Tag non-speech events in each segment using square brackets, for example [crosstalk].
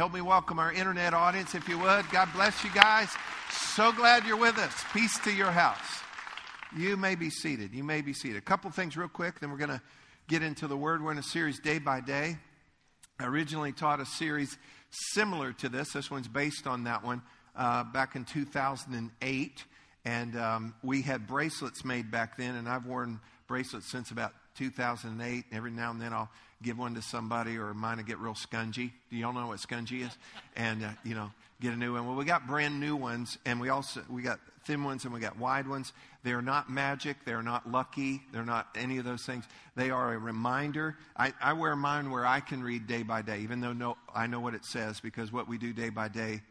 Help me welcome our internet audience, if you would. God bless you guys. So glad you're with us. Peace to your house. You may be seated. You may be seated. A couple things, real quick, then we're going to get into the Word. We're in a series day by day. I originally taught a series similar to this. This one's based on that one uh, back in 2008. And um, we had bracelets made back then, and I've worn bracelets since about 2008. Every now and then I'll give one to somebody, or mine will get real scungy. Do y'all know what scungy is? And, uh, you know, get a new one. Well, we got brand new ones, and we also we got thin ones and we got wide ones. They're not magic. They're not lucky. They're not any of those things. They are a reminder. I, I wear mine where I can read day by day, even though no, I know what it says, because what we do day by day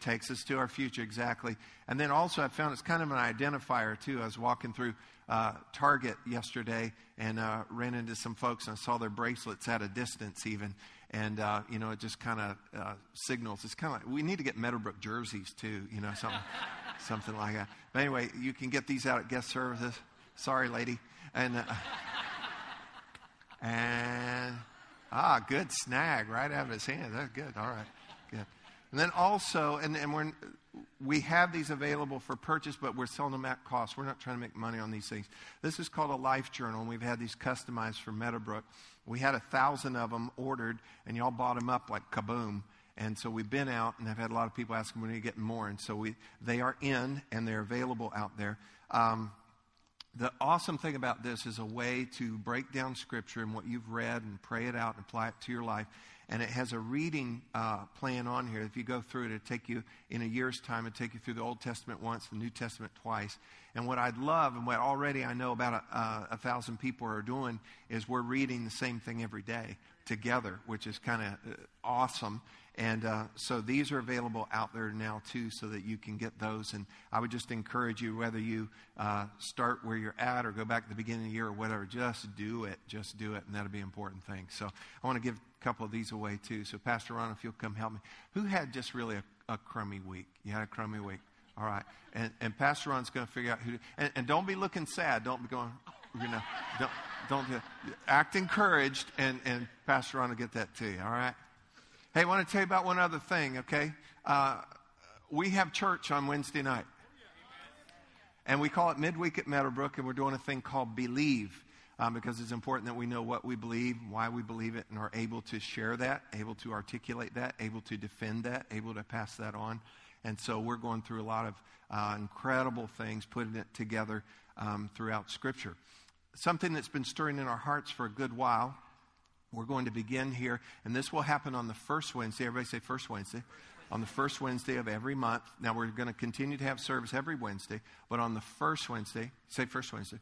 takes us to our future exactly. And then also, I found it's kind of an identifier too. I was walking through uh, Target yesterday and uh, ran into some folks and I saw their bracelets at a distance even. And, uh, you know, it just kind of uh, signals. It's kind of like we need to get Meadowbrook jerseys too, you know, something, [laughs] something like that. But anyway, you can get these out at guest services. Sorry, lady. And, uh, [laughs] and, ah, good snag right out of his hand. That's good. All right. Good. And then also, and, and we're, we have these available for purchase, but we're selling them at cost. We're not trying to make money on these things. This is called a life journal, and we've had these customized for Meadowbrook. We had a thousand of them ordered, and y'all bought them up like kaboom. And so we've been out, and I've had a lot of people asking when are you getting more. And so we, they are in, and they're available out there. Um, the awesome thing about this is a way to break down Scripture and what you've read and pray it out and apply it to your life and it has a reading uh, plan on here. If you go through it, it'll take you in a year's time. It'll take you through the Old Testament once, the New Testament twice. And what I'd love, and what already I know about a, uh, a thousand people are doing, is we're reading the same thing every day together, which is kind of uh, awesome. And uh, so these are available out there now too, so that you can get those. And I would just encourage you, whether you uh, start where you're at or go back to the beginning of the year or whatever, just do it. Just do it, and that'll be an important thing. So I want to give a couple of these away too. So Pastor Ron, if you'll come help me. Who had just really a, a crummy week? You had a crummy week. All right. And, and Pastor Ron's going to figure out who. And, and, don't be looking sad. Don't be going, you know, don't, don't do, act encouraged, and, and Pastor Ron will get that to you. All right. Hey, I want to tell you about one other thing, okay? Uh, we have church on Wednesday night. And we call it midweek at Meadowbrook, and we're doing a thing called Believe. Um, because it's important that we know what we believe, why we believe it, and are able to share that, able to articulate that, able to defend that, able to pass that on. And so we're going through a lot of uh, incredible things, putting it together um, throughout Scripture. Something that's been stirring in our hearts for a good while we're going to begin here, and this will happen on the first Wednesday. Everybody say first Wednesday. On the first Wednesday of every month. Now, we're going to continue to have service every Wednesday, but on the first Wednesday, say first Wednesday.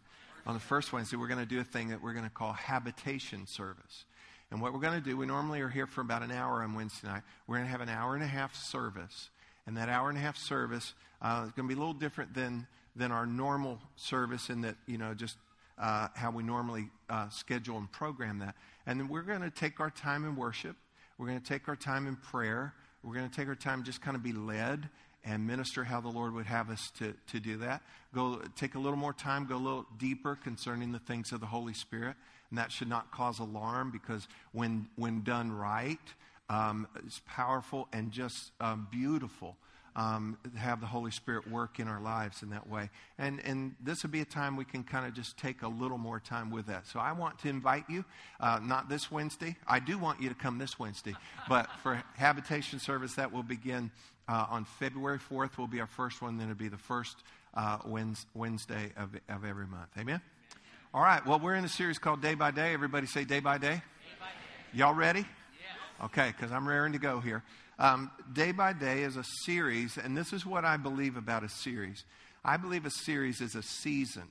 On the first Wednesday, we're going to do a thing that we're going to call habitation service. And what we're going to do, we normally are here for about an hour on Wednesday night. We're going to have an hour and a half service. And that hour and a half service uh, is going to be a little different than, than our normal service in that, you know, just uh, how we normally uh, schedule and program that. And we're going to take our time in worship. We're going to take our time in prayer. We're going to take our time just kind of be led and minister how the Lord would have us to, to do that. Go take a little more time, go a little deeper concerning the things of the Holy Spirit. And that should not cause alarm because when, when done right, um, it's powerful and just um, beautiful um, have the Holy Spirit work in our lives in that way. And, and this would be a time we can kind of just take a little more time with that. So I want to invite you, uh, not this Wednesday. I do want you to come this Wednesday, but for habitation service, that will begin uh, on February 4th, will be our first one. Then it'll be the first uh, Wednesday of, of every month. Amen? All right. Well, we're in a series called Day by Day. Everybody say Day by Day. Day by day. Y'all ready? Yes. Okay, because I'm raring to go here. Um, day by day is a series, and this is what I believe about a series. I believe a series is a season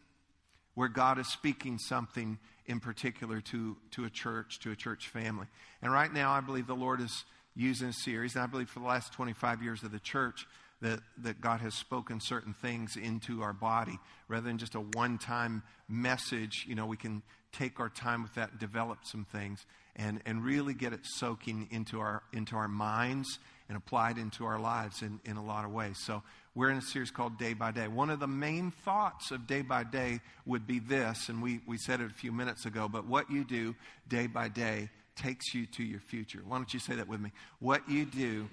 where God is speaking something in particular to, to a church, to a church family. And right now, I believe the Lord is using a series, and I believe for the last 25 years of the church, that, that God has spoken certain things into our body. Rather than just a one time message, you know, we can take our time with that, develop some things and, and really get it soaking into our, into our minds and applied into our lives in, in a lot of ways. So we're in a series called Day by Day. One of the main thoughts of Day by Day would be this, and we, we said it a few minutes ago, but what you do day by day takes you to your future. Why don't you say that with me? What you do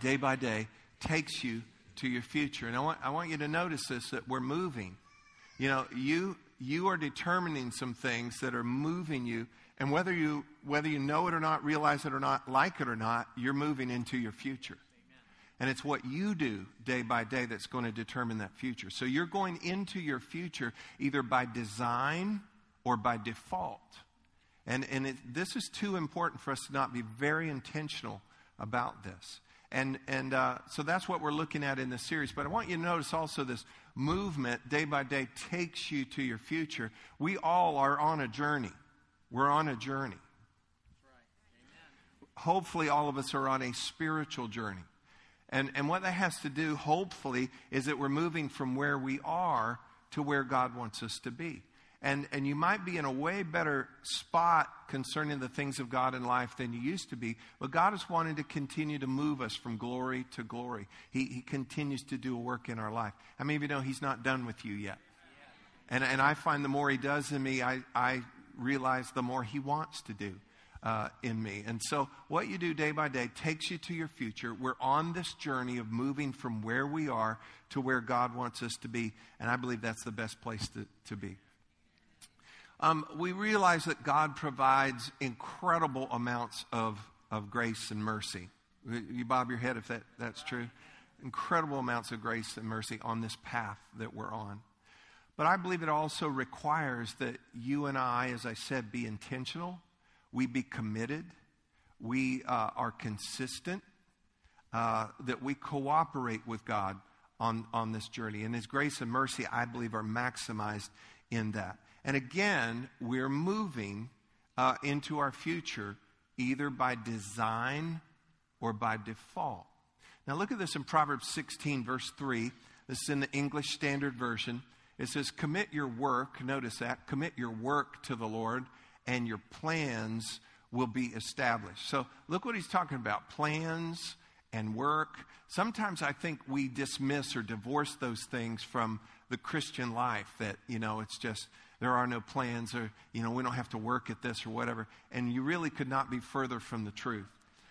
day by day takes you to your future. And I want, I want you to notice this that we're moving. You know, you, you are determining some things that are moving you. And whether you, whether you know it or not, realize it or not, like it or not, you're moving into your future. And it's what you do day by day that's going to determine that future. So you're going into your future either by design or by default. And, and it, this is too important for us to not be very intentional about this. And, and uh, so that's what we're looking at in this series. But I want you to notice also this movement, day by day, takes you to your future. We all are on a journey. We're on a journey. Hopefully, all of us are on a spiritual journey. And, and what that has to do, hopefully, is that we're moving from where we are to where God wants us to be. And, and you might be in a way better spot concerning the things of God in life than you used to be. But God is wanting to continue to move us from glory to glory. He, he continues to do a work in our life. I mean, you know He's not done with you yet? And, and I find the more He does in me, I, I realize the more He wants to do uh, in me. And so, what you do day by day takes you to your future. We're on this journey of moving from where we are to where God wants us to be. And I believe that's the best place to, to be. Um, we realize that God provides incredible amounts of, of grace and mercy. You bob your head if that, that's true. Incredible amounts of grace and mercy on this path that we're on. But I believe it also requires that you and I, as I said, be intentional we be committed, we uh, are consistent, uh, that we cooperate with God on, on this journey. And His grace and mercy, I believe, are maximized in that. And again, we're moving uh, into our future either by design or by default. Now, look at this in Proverbs 16, verse 3. This is in the English Standard Version. It says, Commit your work, notice that, commit your work to the Lord, and your plans will be established. So look what he's talking about plans and work. Sometimes I think we dismiss or divorce those things from the Christian life that, you know, it's just there are no plans or, you know, we don't have to work at this or whatever. And you really could not be further from the truth.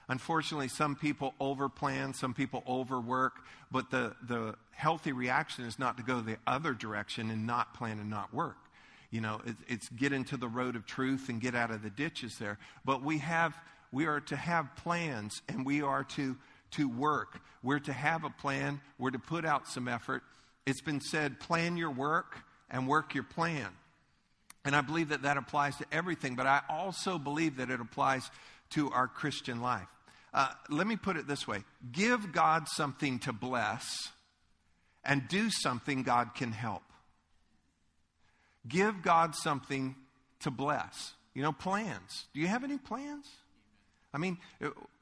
Unfortunately, some people overplan, some people overwork, but the, the healthy reaction is not to go the other direction and not plan and not work. You know, it, it's get into the road of truth and get out of the ditches there. But we have, we are to have plans and we are to, to work. We're to have a plan. We're to put out some effort. It's been said, plan your work and work your plan. And I believe that that applies to everything, but I also believe that it applies to our Christian life. Uh, let me put it this way give God something to bless and do something God can help. Give God something to bless. You know, plans. Do you have any plans? I mean,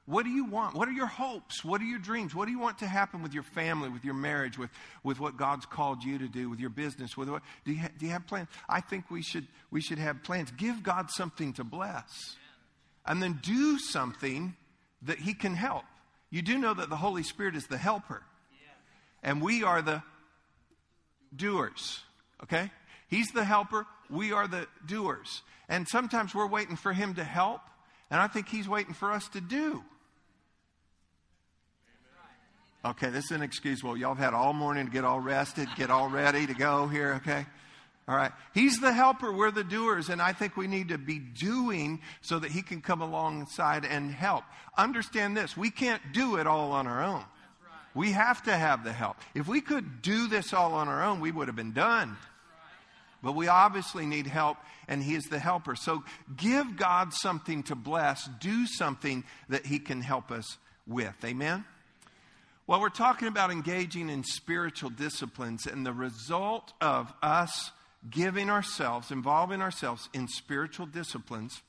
what do you want? What are your hopes? What are your dreams? What do you want to happen with your family, with your marriage, with, with what God's called you to do, with your business? With what, do, you ha, do you have plans? I think we should, we should have plans. Give God something to bless. And then do something that He can help. You do know that the Holy Spirit is the helper. And we are the doers. Okay? He's the helper, we are the doers. And sometimes we're waiting for Him to help, and I think He's waiting for us to do. Okay, this is inexcusable. Y'all have had all morning to get all rested, get all ready to go here, okay? All right. He's the helper, we're the doers, and I think we need to be doing so that He can come alongside and help. Understand this we can't do it all on our own. We have to have the help. If we could do this all on our own, we would have been done. But we obviously need help, and He is the helper. So give God something to bless, do something that He can help us with. Amen? Well, we're talking about engaging in spiritual disciplines, and the result of us giving ourselves, involving ourselves in spiritual disciplines,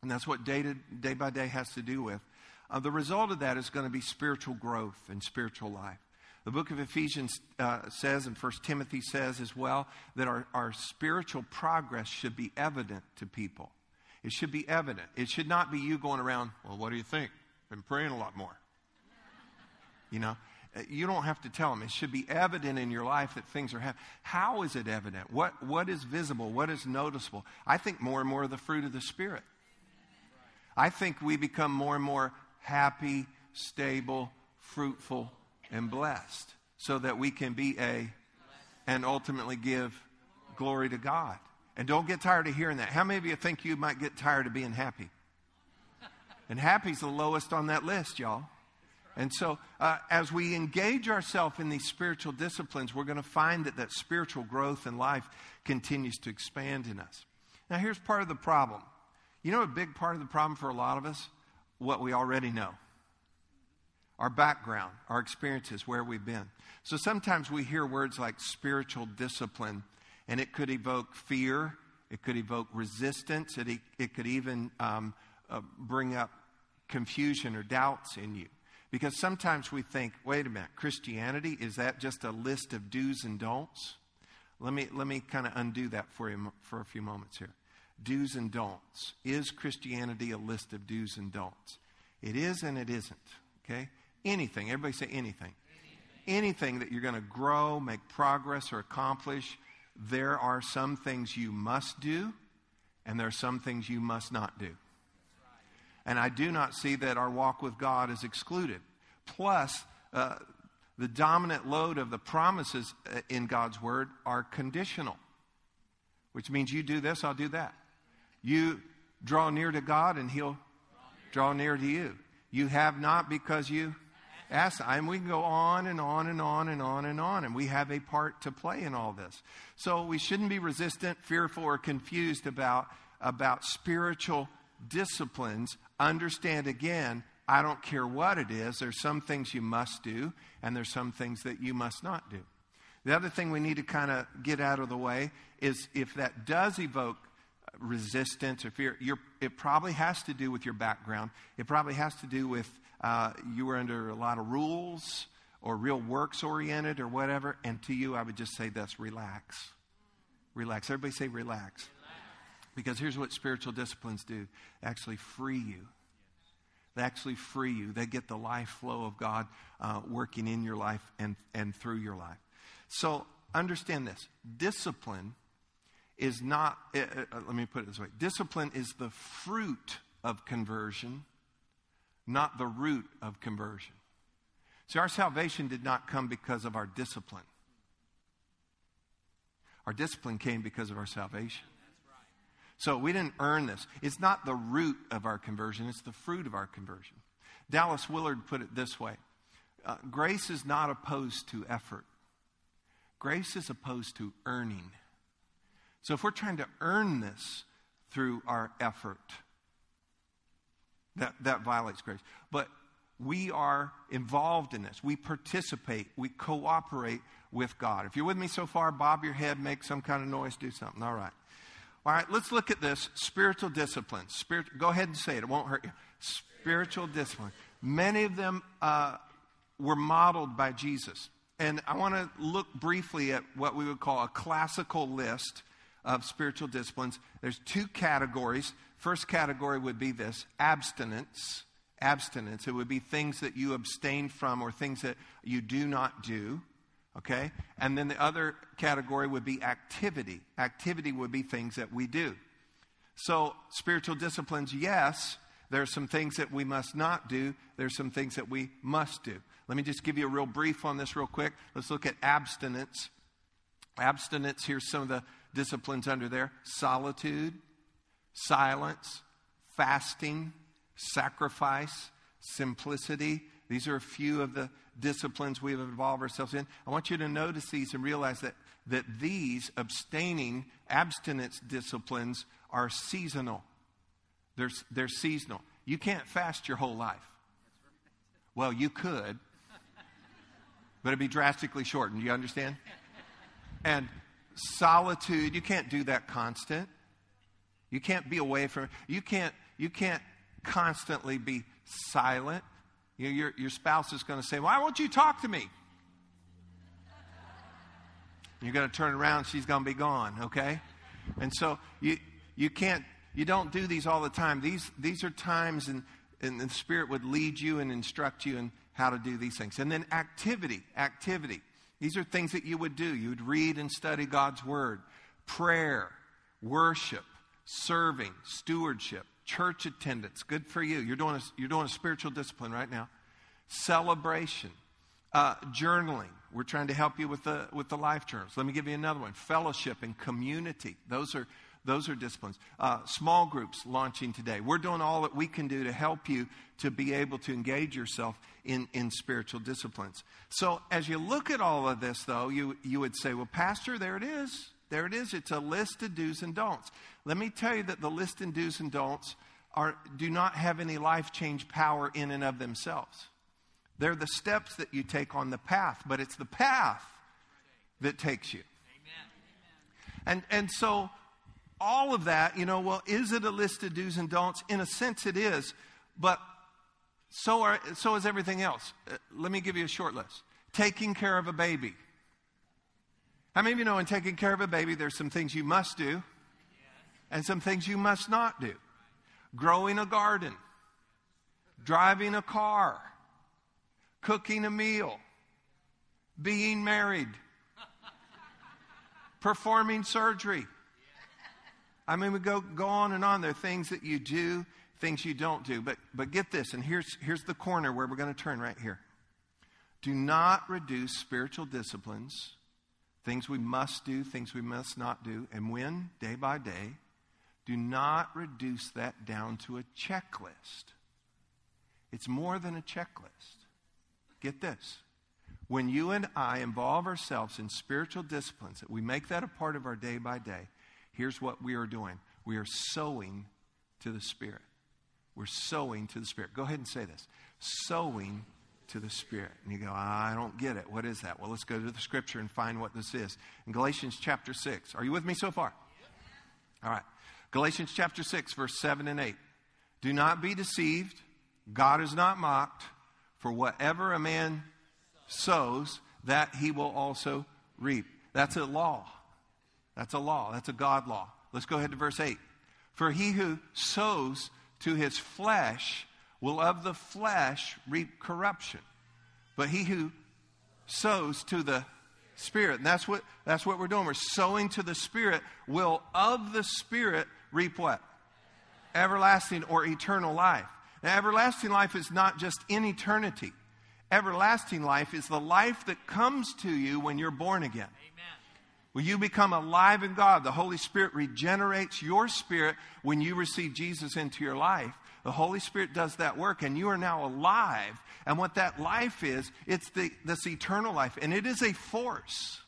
and that's what day, to, day by day has to do with. Uh, the result of that is going to be spiritual growth and spiritual life. The book of Ephesians uh, says, and First Timothy says as well, that our, our spiritual progress should be evident to people. It should be evident. It should not be you going around, well, what do you think? Been praying a lot more. You know, uh, you don't have to tell them. It should be evident in your life that things are happening. How is it evident? What, what is visible? What is noticeable? I think more and more of the fruit of the Spirit. I think we become more and more happy, stable, fruitful, and blessed so that we can be a and ultimately give glory to God. And don't get tired of hearing that. How many of you think you might get tired of being happy? And happy's the lowest on that list, y'all. And so, uh, as we engage ourselves in these spiritual disciplines, we're going to find that that spiritual growth in life continues to expand in us. Now, here's part of the problem. You know, a big part of the problem for a lot of us? What we already know our background, our experiences, where we've been. So sometimes we hear words like spiritual discipline, and it could evoke fear, it could evoke resistance, it, it could even um, uh, bring up confusion or doubts in you. Because sometimes we think, wait a minute, Christianity, is that just a list of do's and don'ts? Let me, let me kind of undo that for you for a few moments here. Do's and don'ts. Is Christianity a list of do's and don'ts? It is and it isn't. Okay? Anything. Everybody say anything. Anything, anything that you're going to grow, make progress, or accomplish, there are some things you must do, and there are some things you must not do. And I do not see that our walk with God is excluded. Plus, uh, the dominant load of the promises uh, in God's word are conditional, which means you do this, I'll do that. You draw near to God, and He'll draw near to you. You have not because you ask. And we can go on and on and on and on and on, and we have a part to play in all this. So we shouldn't be resistant, fearful, or confused about, about spiritual disciplines. Understand again, I don't care what it is, there's some things you must do, and there's some things that you must not do. The other thing we need to kind of get out of the way is if that does evoke resistance or fear, it probably has to do with your background. It probably has to do with uh, you were under a lot of rules or real works oriented or whatever. And to you, I would just say this relax. Relax. Everybody say relax. Because here's what spiritual disciplines do they actually free you. They actually free you. They get the life flow of God uh, working in your life and, and through your life. So understand this discipline is not, uh, uh, let me put it this way discipline is the fruit of conversion, not the root of conversion. See, our salvation did not come because of our discipline. Our discipline came because of our salvation. So we didn't earn this. It's not the root of our conversion, it's the fruit of our conversion. Dallas Willard put it this way uh, Grace is not opposed to effort, grace is opposed to earning. So if we're trying to earn this through our effort, that, that violates grace. But we are involved in this. We participate. We cooperate with God. If you're with me so far, bob your head, make some kind of noise, do something. All right. All right, let's look at this spiritual discipline. Spirit, go ahead and say it, it won't hurt you. Spiritual discipline. Many of them uh, were modeled by Jesus. And I want to look briefly at what we would call a classical list of spiritual disciplines. There's two categories. First category would be this abstinence. Abstinence. It would be things that you abstain from or things that you do not do. Okay? And then the other category would be activity. Activity would be things that we do. So, spiritual disciplines, yes, there are some things that we must not do, there's some things that we must do. Let me just give you a real brief on this, real quick. Let's look at abstinence. Abstinence, here's some of the disciplines under there solitude, silence, fasting, sacrifice, simplicity. These are a few of the disciplines we've involved ourselves in. I want you to notice these and realize that, that these abstaining, abstinence disciplines are seasonal. They're, they're seasonal. You can't fast your whole life. Well, you could, but it'd be drastically shortened. You understand? And solitude, you can't do that constant. You can't be away from you can't you can't constantly be silent. You know, your, your spouse is going to say, Why won't you talk to me? You're going to turn around, she's going to be gone, okay? And so you you can't you don't do these all the time. These these are times and and the Spirit would lead you and instruct you in how to do these things. And then activity, activity. These are things that you would do. You would read and study God's Word, prayer, worship, serving, stewardship, church attendance. Good for you. You're doing a, you're doing a spiritual discipline right now. Celebration, uh, journaling. We're trying to help you with the, with the life journals. Let me give you another one fellowship and community. Those are, those are disciplines. Uh, small groups launching today. We're doing all that we can do to help you to be able to engage yourself in, in spiritual disciplines. So, as you look at all of this, though, you, you would say, well, Pastor, there it is. There it is. It's a list of do's and don'ts. Let me tell you that the list and do's and don'ts are, do not have any life change power in and of themselves. They're the steps that you take on the path, but it's the path that takes you. Amen. And, and so, all of that, you know, well, is it a list of do's and don'ts? In a sense, it is, but so, are, so is everything else. Uh, let me give you a short list. Taking care of a baby. How many of you know in taking care of a baby, there's some things you must do and some things you must not do? Growing a garden, driving a car, cooking a meal, being married, [laughs] performing surgery. I mean, we go, go on and on. There are things that you do, things you don't do. But, but get this, and here's, here's the corner where we're going to turn right here. Do not reduce spiritual disciplines things we must do, things we must not do, and when, day by day, do not reduce that down to a checklist. It's more than a checklist. Get this. When you and I involve ourselves in spiritual disciplines, that we make that a part of our day by day, here's what we are doing we are sowing to the Spirit. We're sowing to the Spirit. Go ahead and say this sowing to the Spirit. And you go, I don't get it. What is that? Well, let's go to the scripture and find what this is. In Galatians chapter 6. Are you with me so far? All right. Galatians chapter 6, verse 7 and 8. Do not be deceived. God is not mocked. For whatever a man sows, that he will also reap. That's a law. That's a law. That's a God law. Let's go ahead to verse 8. For he who sows to his flesh will of the flesh reap corruption. But he who sows to the Spirit, and that's what, that's what we're doing. We're sowing to the Spirit, will of the Spirit reap what? Everlasting or eternal life. Now, everlasting life is not just in eternity. Everlasting life is the life that comes to you when you're born again. Amen. When you become alive in God, the Holy Spirit regenerates your spirit when you receive Jesus into your life. The Holy Spirit does that work, and you are now alive. And what that life is, it's the, this eternal life, and it is a force.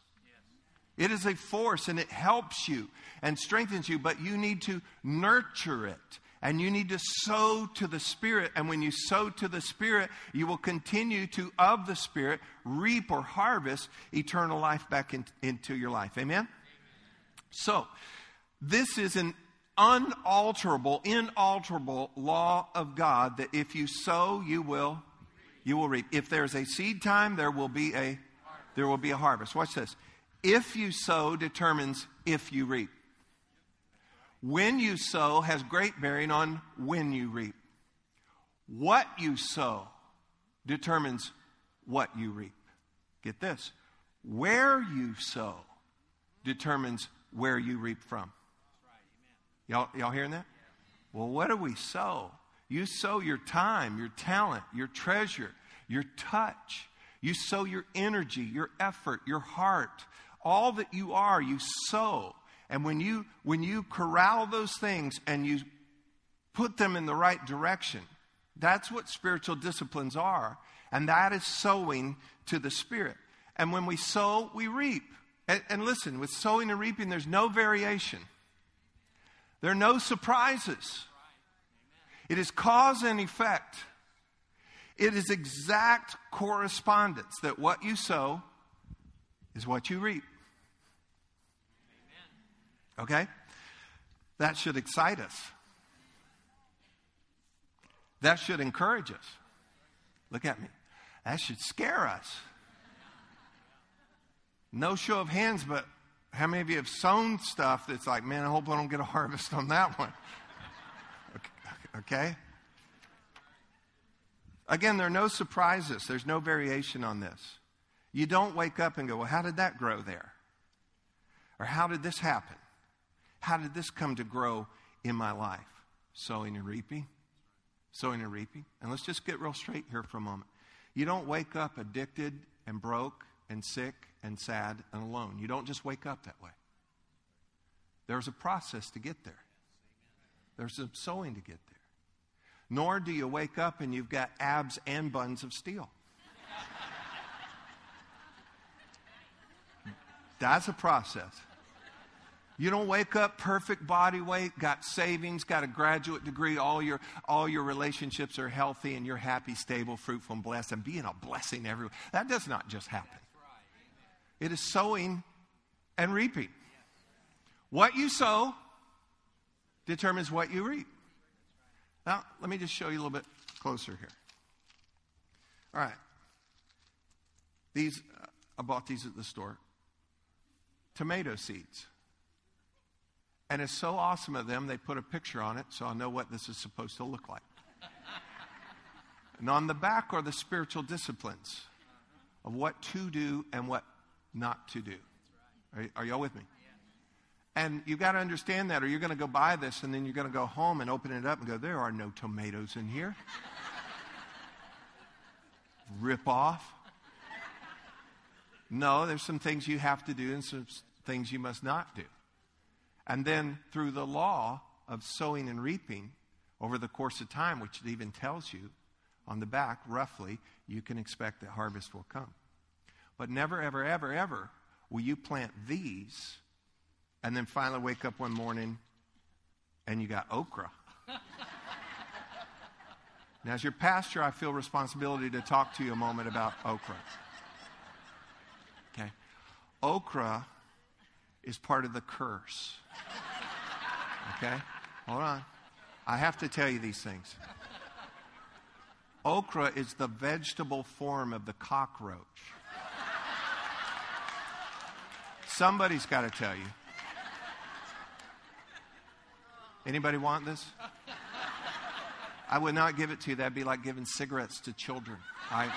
It is a force, and it helps you and strengthens you, but you need to nurture it. And you need to sow to the Spirit. And when you sow to the Spirit, you will continue to, of the Spirit, reap or harvest eternal life back in, into your life. Amen? Amen? So, this is an unalterable, inalterable law of God that if you sow, you will, you will reap. If there's a seed time, there will be a, there will be a harvest. Watch this. If you sow determines if you reap. When you sow has great bearing on when you reap. What you sow determines what you reap. Get this. Where you sow determines where you reap from. Y'all, y'all hearing that? Well, what do we sow? You sow your time, your talent, your treasure, your touch. You sow your energy, your effort, your heart. All that you are, you sow. And when you, when you corral those things and you put them in the right direction, that's what spiritual disciplines are. And that is sowing to the Spirit. And when we sow, we reap. And, and listen, with sowing and reaping, there's no variation. There are no surprises. It is cause and effect. It is exact correspondence that what you sow is what you reap. Okay? That should excite us. That should encourage us. Look at me. That should scare us. No show of hands, but how many of you have sown stuff that's like, man, I hope I don't get a harvest on that one? [laughs] Okay? Again, there are no surprises. There's no variation on this. You don't wake up and go, well, how did that grow there? Or how did this happen? How did this come to grow in my life? Sowing and reaping. Sowing and reaping. And let's just get real straight here for a moment. You don't wake up addicted and broke and sick and sad and alone. You don't just wake up that way. There's a process to get there. There's some sowing to get there. Nor do you wake up and you've got abs and buns of steel. That's a process. You don't wake up perfect body weight, got savings, got a graduate degree, all your, all your relationships are healthy, and you're happy, stable, fruitful, and blessed, and being a blessing everywhere. That does not just happen. It is sowing and reaping. What you sow determines what you reap. Now, let me just show you a little bit closer here. All right. These, uh, I bought these at the store. Tomato seeds. And it's so awesome of them, they put a picture on it so I know what this is supposed to look like. and on the back are the spiritual disciplines of what to do and what not to do. Are, are y'all with me? And you've got to understand that, or you're going to go buy this and then you're going to go home and open it up and go, there are no tomatoes in here. [laughs] Rip off. No, there's some things you have to do and some things you must not do. And then through the law of sowing and reaping over the course of time, which it even tells you on the back, roughly, you can expect that harvest will come. But never, ever, ever, ever will you plant these and then finally wake up one morning and you got okra. [laughs] now, as your pastor, I feel responsibility to talk to you a moment about okra. Okay. Okra is part of the curse. Okay? Hold on. I have to tell you these things. Okra is the vegetable form of the cockroach. Somebody's got to tell you. Anybody want this? I would not give it to you. That'd be like giving cigarettes to children. I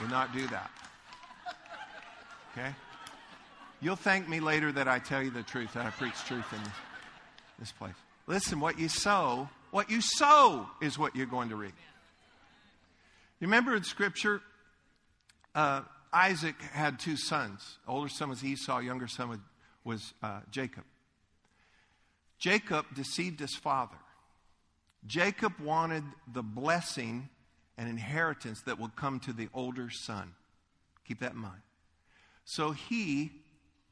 would not do that. Okay? You'll thank me later that I tell you the truth, that I preach truth in this, this place. Listen, what you sow, what you sow is what you're going to reap. You remember in Scripture, uh, Isaac had two sons. Older son was Esau, younger son was, uh, Jacob. Jacob deceived his father. Jacob wanted the blessing and inheritance that would come to the older son. Keep that in mind. So he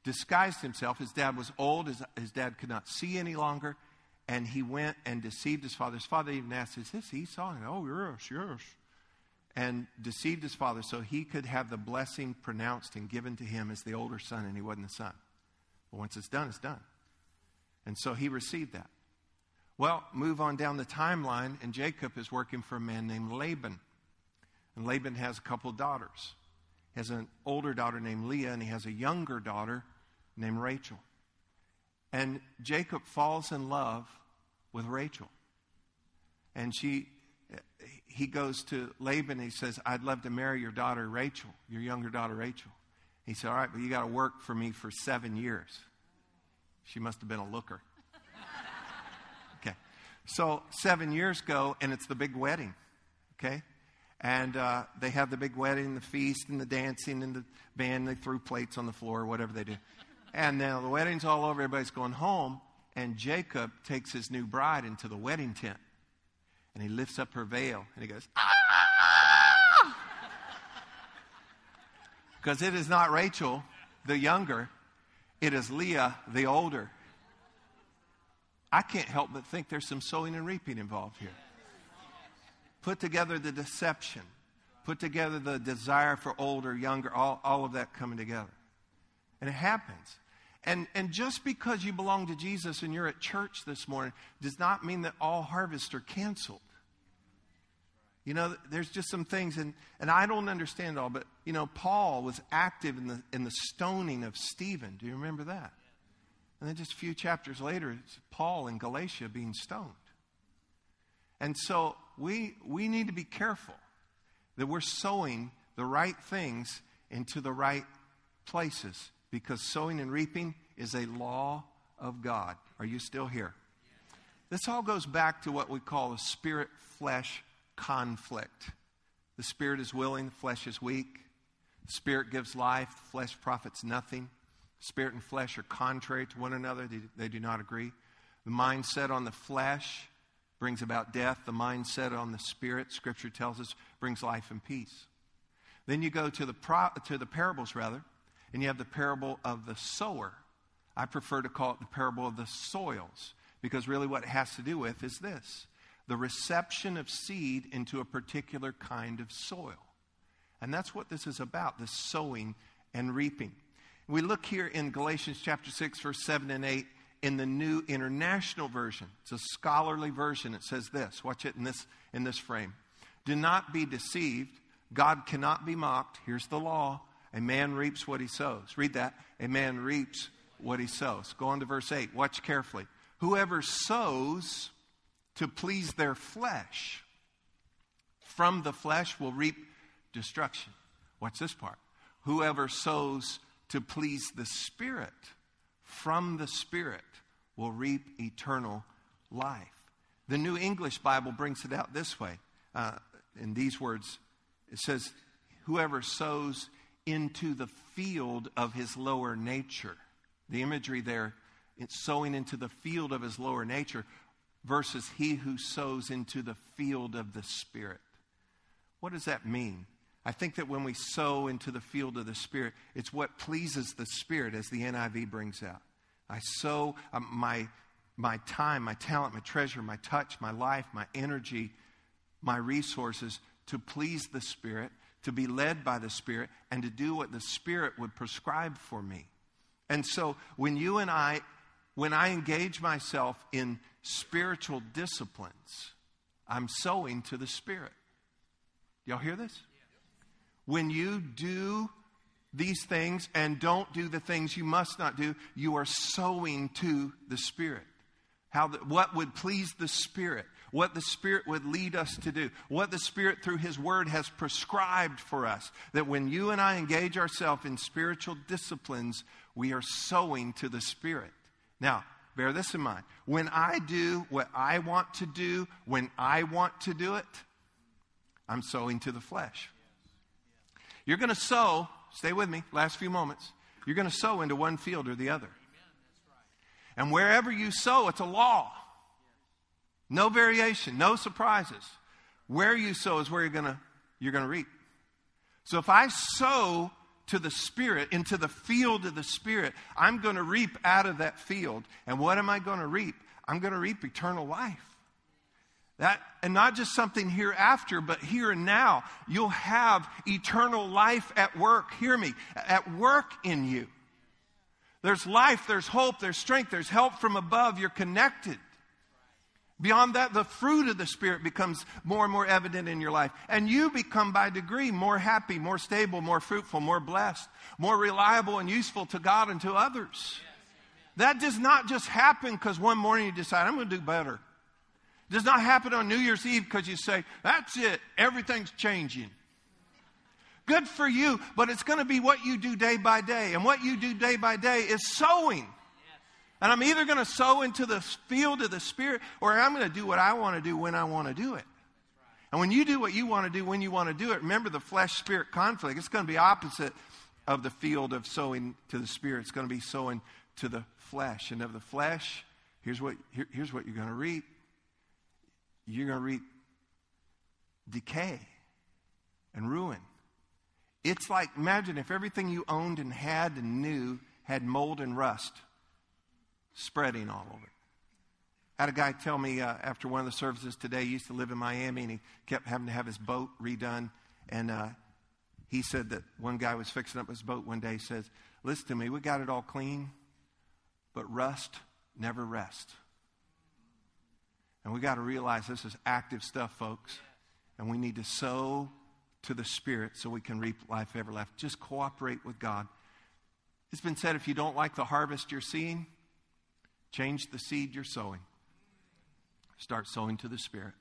disguised himself. His dad was old, his, his dad could not see any longer, and he went and deceived his father. His father even asked, Is this Esau? And, oh, yes, yes. And deceived his father so he could have the blessing pronounced and given to him as the older son, and he wasn't the son. But once it's done, it's done. And so he received that. Well, move on down the timeline, and Jacob is working for a man named Laban. And Laban has a couple daughters. He has an older daughter named Leah, and he has a younger daughter named Rachel. And Jacob falls in love with Rachel. And she, he goes to Laban and he says, I'd love to marry your daughter Rachel, your younger daughter Rachel. He said, All right, but you got to work for me for seven years. She must have been a looker. [laughs] Okay. So seven years go, and it's the big wedding. Okay? And uh, they have the big wedding, the feast, and the dancing, and the band. They threw plates on the floor, whatever they do. And now the wedding's all over, everybody's going home, and Jacob takes his new bride into the wedding tent. And he lifts up her veil, and he goes, ah! Because it is not Rachel, the younger, it is Leah, the older. I can't help but think there's some sowing and reaping involved here. Put together the deception, put together the desire for older, younger, all, all of that coming together. And it happens. And, and just because you belong to Jesus and you're at church this morning does not mean that all harvests are canceled. You know, there's just some things, and, and I don't understand all, but, you know, Paul was active in the, in the stoning of Stephen. Do you remember that? And then just a few chapters later, it's Paul in Galatia being stoned. And so we, we need to be careful that we're sowing the right things into the right places because sowing and reaping is a law of God. Are you still here? This all goes back to what we call a spirit flesh conflict. The spirit is willing, the flesh is weak. The spirit gives life, the flesh profits nothing. Spirit and flesh are contrary to one another, they, they do not agree. The mindset on the flesh brings about death. The mindset on the spirit, Scripture tells us, brings life and peace. Then you go to the, pro, to the parables, rather, and you have the parable of the sower. I prefer to call it the parable of the soils, because really what it has to do with is this the reception of seed into a particular kind of soil. And that's what this is about the sowing and reaping. We look here in Galatians chapter 6, verse 7 and 8 in the New International Version. It's a scholarly version. It says this. Watch it in this, in this frame. Do not be deceived. God cannot be mocked. Here's the law. A man reaps what he sows. Read that. A man reaps what he sows. Go on to verse 8. Watch carefully. Whoever sows to please their flesh from the flesh will reap destruction. Watch this part. Whoever sows to please the Spirit from the Spirit will reap eternal life. The New English Bible brings it out this way uh, in these words it says, Whoever sows into the field of his lower nature. The imagery there, it's sowing into the field of his lower nature versus he who sows into the field of the Spirit. What does that mean? I think that when we sow into the field of the Spirit, it's what pleases the Spirit, as the NIV brings out. I sow um, my, my time, my talent, my treasure, my touch, my life, my energy, my resources to please the Spirit, to be led by the Spirit, and to do what the Spirit would prescribe for me. And so when you and I, when I engage myself in spiritual disciplines, I'm sowing to the Spirit. Y'all hear this? When you do these things and don't do the things you must not do, you are sowing to the Spirit. How the, what would please the Spirit, what the Spirit would lead us to do, what the Spirit through His Word has prescribed for us. That when you and I engage ourselves in spiritual disciplines, we are sowing to the Spirit. Now, bear this in mind. When I do what I want to do, when I want to do it, I'm sowing to the flesh. You're going to sow, stay with me, last few moments. You're going to sow into one field or the other. And wherever you sow, it's a law. No variation, no surprises. Where you sow is where you're going to you're going to reap. So if I sow to the Spirit, into the field of the Spirit, I'm going to reap out of that field. And what am I going to reap? I'm going to reap eternal life. That, and not just something hereafter, but here and now. You'll have eternal life at work. Hear me. At work in you. There's life, there's hope, there's strength, there's help from above. You're connected. Beyond that, the fruit of the Spirit becomes more and more evident in your life. And you become, by degree, more happy, more stable, more fruitful, more blessed, more reliable and useful to God and to others. That does not just happen because one morning you decide, I'm going to do better. It does not happen on New Year's Eve because you say, that's it, everything's changing. Good for you, but it's going to be what you do day by day. And what you do day by day is sowing. And I'm either going to sow into the field of the Spirit or I'm going to do what I want to do when I want to do it. And when you do what you want to do when you want to do it, remember the flesh spirit conflict. It's going to be opposite of the field of sowing to the Spirit. It's going to be sowing to the flesh. And of the flesh, here's what, here, here's what you're going to reap you're going to reap decay and ruin. It's like, imagine if everything you owned and had and knew had mold and rust spreading all over. I had a guy tell me uh, after one of the services today, he used to live in Miami and he kept having to have his boat redone. And uh, he said that one guy was fixing up his boat one day. He says, Listen to me, we got it all clean, but rust never rests. And we got to realize this is active stuff, folks. And we need to sow to the Spirit so we can reap life everlasting. Just cooperate with God. It's been said if you don't like the harvest you're seeing, change the seed you're sowing. Start sowing to the Spirit.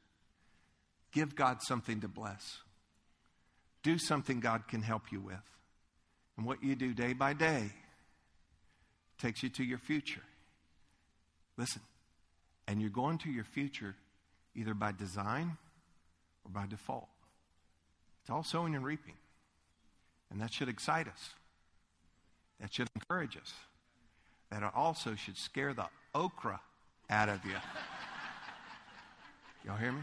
Give God something to bless. Do something God can help you with. And what you do day by day takes you to your future. Listen, And you're going to your future either by design or by default. It's all sowing and reaping. And that should excite us. That should encourage us. That also should scare the okra out of you. Y'all hear me?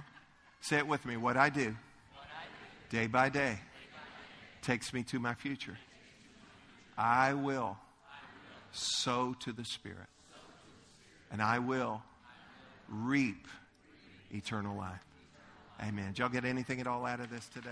Say it with me. What I do, day by day, takes me to my future. I will sow to the Spirit, and I will reap eternal life. Amen. Did y'all get anything at all out of this today?